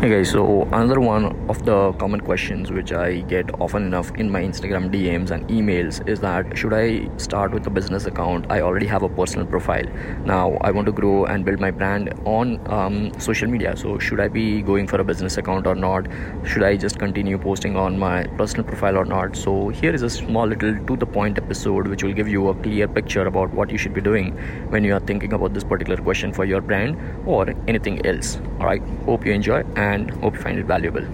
Hey guys, so another one of the common questions which I get often enough in my Instagram DMs and emails is that should I start with a business account? I already have a personal profile. Now I want to grow and build my brand on um, social media. So should I be going for a business account or not? Should I just continue posting on my personal profile or not? So here is a small little to the point episode which will give you a clear picture about what you should be doing when you are thinking about this particular question for your brand or anything else. Alright, hope you enjoy and and hope you find it valuable.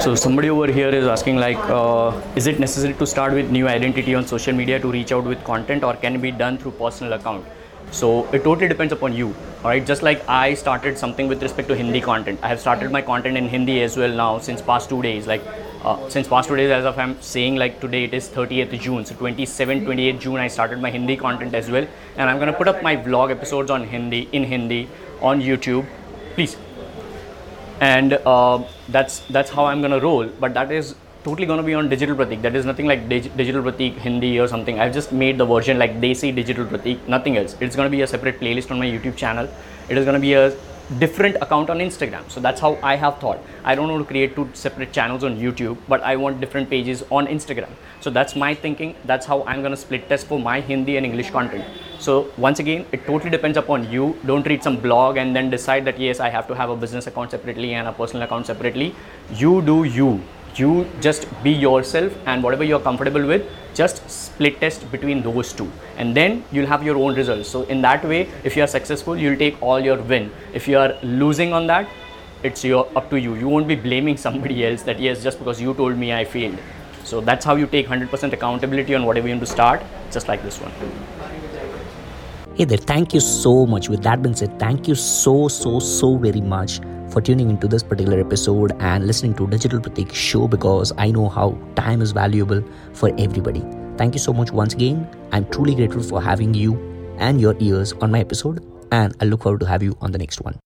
So somebody over here is asking like, uh, is it necessary to start with new identity on social media to reach out with content or can it be done through personal account? So it totally depends upon you. All right, just like I started something with respect to Hindi content. I have started my content in Hindi as well now since past two days. Like uh, since past two days, as of I'm saying, like today it is 30th June. So 27, 28 June, I started my Hindi content as well, and I'm gonna put up my vlog episodes on Hindi in Hindi on YouTube. Please and uh, that's that's how I'm gonna roll. But that is totally gonna be on digital pratik. That is nothing like dig- digital pratik Hindi or something. I've just made the version like they say digital pratik, nothing else. It's gonna be a separate playlist on my YouTube channel. It is gonna be a different account on Instagram. So that's how I have thought. I don't want to create two separate channels on YouTube, but I want different pages on Instagram. So that's my thinking. That's how I'm going to split test for my Hindi and English content. So once again, it totally depends upon you. Don't read some blog and then decide that yes, I have to have a business account separately and a personal account separately. You do you you just be yourself and whatever you're comfortable with just split test between those two. And then you'll have your own results. So in that way if you are successful you'll take all your win. If you are losing on that it's your up to you. You won't be blaming somebody else that yes just because you told me i failed. So that's how you take 100% accountability on whatever you want to start just like this one. Hey there. Thank you so much. With that being said thank you so so so very much for tuning into this particular episode and listening to Digital Pratik show because I know how time is valuable for everybody. Thank you so much once again. I'm truly grateful for having you and your ears on my episode and I look forward to have you on the next one.